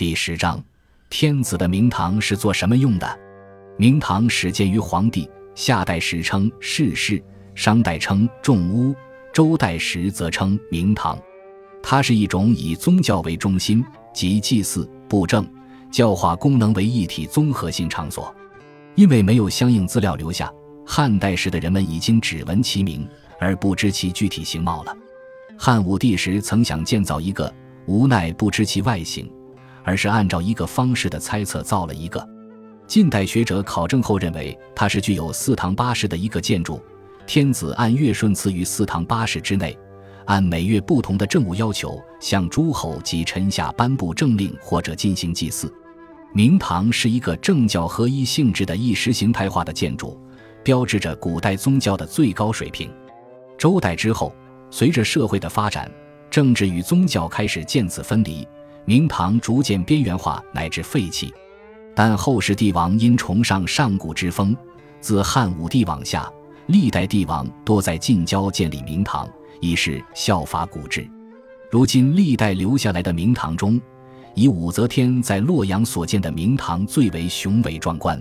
第十章，天子的明堂是做什么用的？明堂始建于黄帝，夏代时称世室，商代称重屋，周代时则称明堂。它是一种以宗教为中心，即祭祀、布政、教化功能为一体综合性场所。因为没有相应资料留下，汉代时的人们已经只闻其名，而不知其具体形貌了。汉武帝时曾想建造一个，无奈不知其外形，而是按照一个方式的猜测造了一个。近代学者考证后认为，它是具有四堂八室的一个建筑。天子按月顺赐于四堂八室之内，按每月不同的政务要求，向诸侯及臣下颁布政令或者进行祭祀。明堂是一个政教合一性质的意识形态化的建筑，标志着古代宗教的最高水平。周代之后，随着社会的发展，政治与宗教开始渐次分离，明堂逐渐边缘化乃至废弃。但后世帝王因崇尚上古之风，自汉武帝往下，历代帝王多在近郊建立明堂，以示效法古制。如今历代留下来的明堂中，以武则天在洛阳所建的明堂最为雄伟壮观。